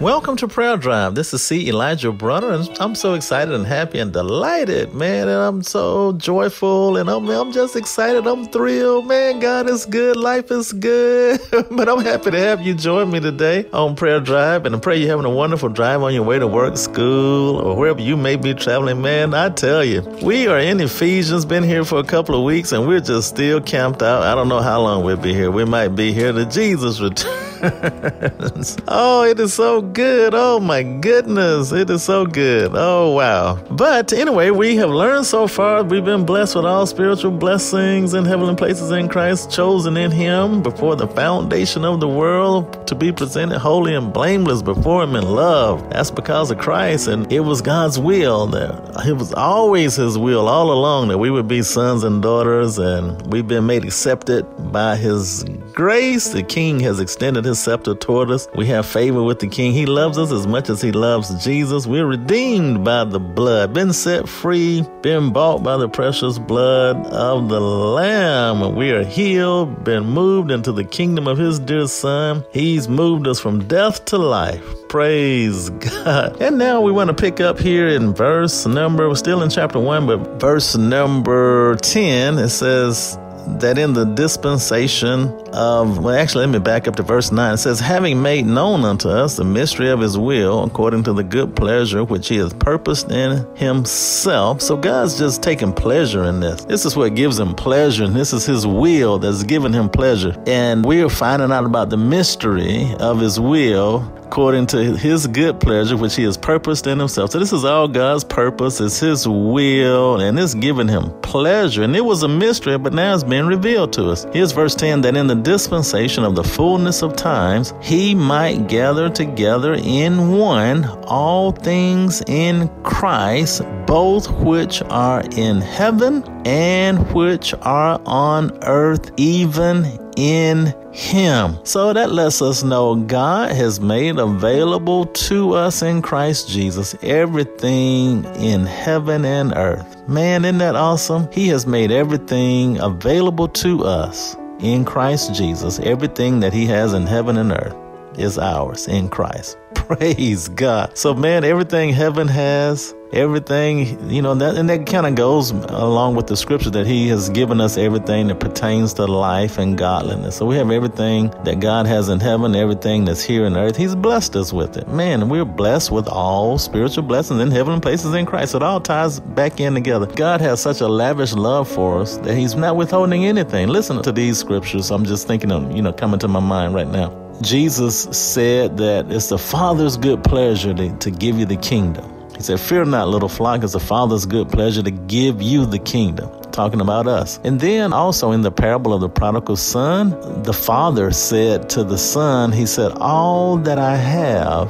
Welcome to Prayer Drive. This is C. Elijah Bronner, and I'm so excited and happy and delighted, man. And I'm so joyful, and I'm, I'm just excited. I'm thrilled, man. God is good, life is good. but I'm happy to have you join me today on Prayer Drive, and I pray you're having a wonderful drive on your way to work, school, or wherever you may be traveling, man. I tell you, we are in Ephesians, been here for a couple of weeks, and we're just still camped out. I don't know how long we'll be here. We might be here to Jesus return. oh, it is so good. Oh my goodness. It is so good. Oh wow. But anyway, we have learned so far. We've been blessed with all spiritual blessings in heavenly places in Christ, chosen in Him before the foundation of the world to be presented holy and blameless before Him in love. That's because of Christ. And it was God's will that it was always His will all along that we would be sons and daughters. And we've been made accepted by His grace. The King has extended his scepter toward us. We have favor with the King. He loves us as much as he loves Jesus. We're redeemed by the blood, been set free, been bought by the precious blood of the Lamb. We are healed, been moved into the kingdom of his dear Son. He's moved us from death to life. Praise God. And now we want to pick up here in verse number, we're still in chapter 1, but verse number 10, it says, that in the dispensation of, well, actually, let me back up to verse 9. It says, having made known unto us the mystery of his will, according to the good pleasure which he has purposed in himself. So God's just taking pleasure in this. This is what gives him pleasure, and this is his will that's giving him pleasure. And we are finding out about the mystery of his will according to his good pleasure, which he has purposed in himself. So this is all God's purpose, it's his will, and it's giving him pleasure. And it was a mystery, but now it's being revealed to us. Here's verse 10 that in the dispensation of the fullness of times, he might gather together in one all things in Christ, both which are in heaven and which are on earth, even in him. So that lets us know God has made available to us in Christ Jesus everything in heaven and earth. Man, isn't that awesome? He has made everything available to us in Christ Jesus. Everything that He has in heaven and earth is ours in Christ. Praise God. So, man, everything heaven has, everything, you know, that, and that kind of goes along with the scripture that He has given us everything that pertains to life and godliness. So we have everything that God has in heaven, everything that's here in earth. He's blessed us with it. Man, we're blessed with all spiritual blessings in heavenly places in Christ. It all ties back in together. God has such a lavish love for us that He's not withholding anything. Listen to these scriptures. I'm just thinking of, you know, coming to my mind right now. Jesus said that it's the Father's good pleasure to, to give you the kingdom. He said, Fear not, little flock, it's the Father's good pleasure to give you the kingdom. Talking about us. And then also in the parable of the prodigal son, the father said to the son, He said, All that I have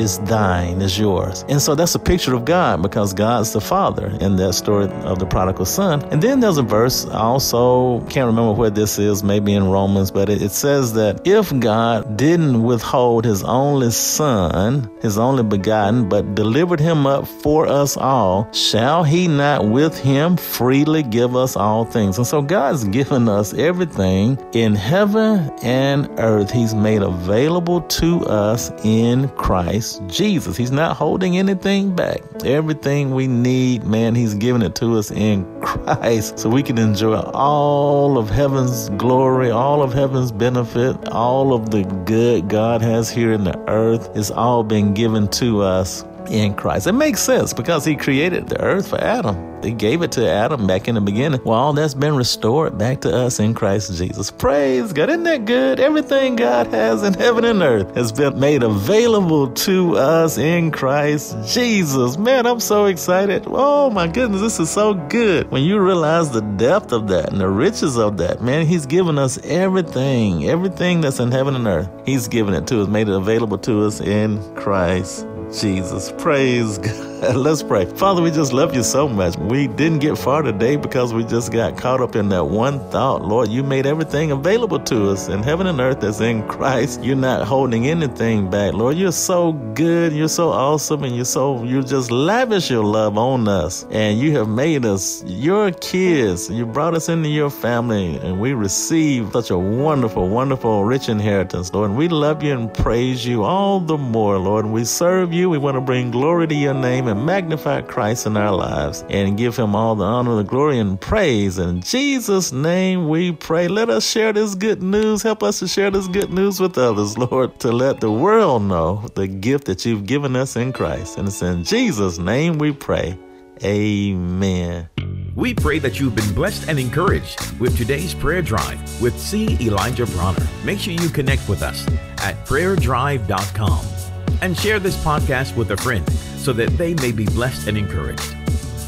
is thine, is yours. And so that's a picture of God because God's the Father in that story of the prodigal son. And then there's a verse, also can't remember where this is, maybe in Romans, but it says that if God didn't withhold his only son, his only begotten, but delivered him up for us all, shall he not with him freely give us all things? And so God's given us everything in heaven and earth. He's made available to us in Christ Jesus. He's not holding anything back. Everything we need, man, He's giving it to us in Christ so we can enjoy all of heaven's glory, all of heaven's benefit, all of the good God has here in the earth. It's all been given to us in Christ. It makes sense because He created the earth for Adam. He gave it to Adam back in the beginning. Well, all that's been restored back to us in Christ Jesus. Praise God. Isn't that good? Everything God has in heaven and earth has been made available to us in Christ Jesus. Man, I'm so excited. Oh my goodness, this is so good. When you realize the depth of that and the riches of that, man, He's given us everything, everything that's in heaven and earth. He's given it to us, made it available to us in Christ Jesus. Praise God. Let's pray. Father, we just love you so much. We didn't get far today because we just got caught up in that one thought. Lord, you made everything available to us in heaven and earth as in Christ. You're not holding anything back. Lord, you're so good. You're so awesome. And you're so, you just lavish your love on us. And you have made us your kids. You brought us into your family and we receive such a wonderful, wonderful, rich inheritance, Lord. And we love you and praise you all the more, Lord. And we serve you. We want to bring glory to your name and magnify Christ in our lives and give him all the honor, the glory, and praise. In Jesus' name we pray. Let us share this good news. Help us to share this good news with others, Lord, to let the world know the gift that you've given us in Christ. And it's in Jesus' name we pray. Amen. We pray that you've been blessed and encouraged with today's prayer drive with C. Elijah Bronner. Make sure you connect with us at prayerdrive.com and share this podcast with a friend so that they may be blessed and encouraged.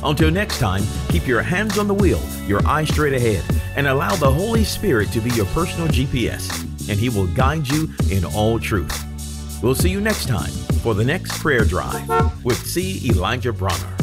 Until next time, keep your hands on the wheel, your eyes straight ahead, and allow the Holy Spirit to be your personal GPS, and He will guide you in all truth. We'll see you next time for the next prayer drive with C. Elijah Bronner.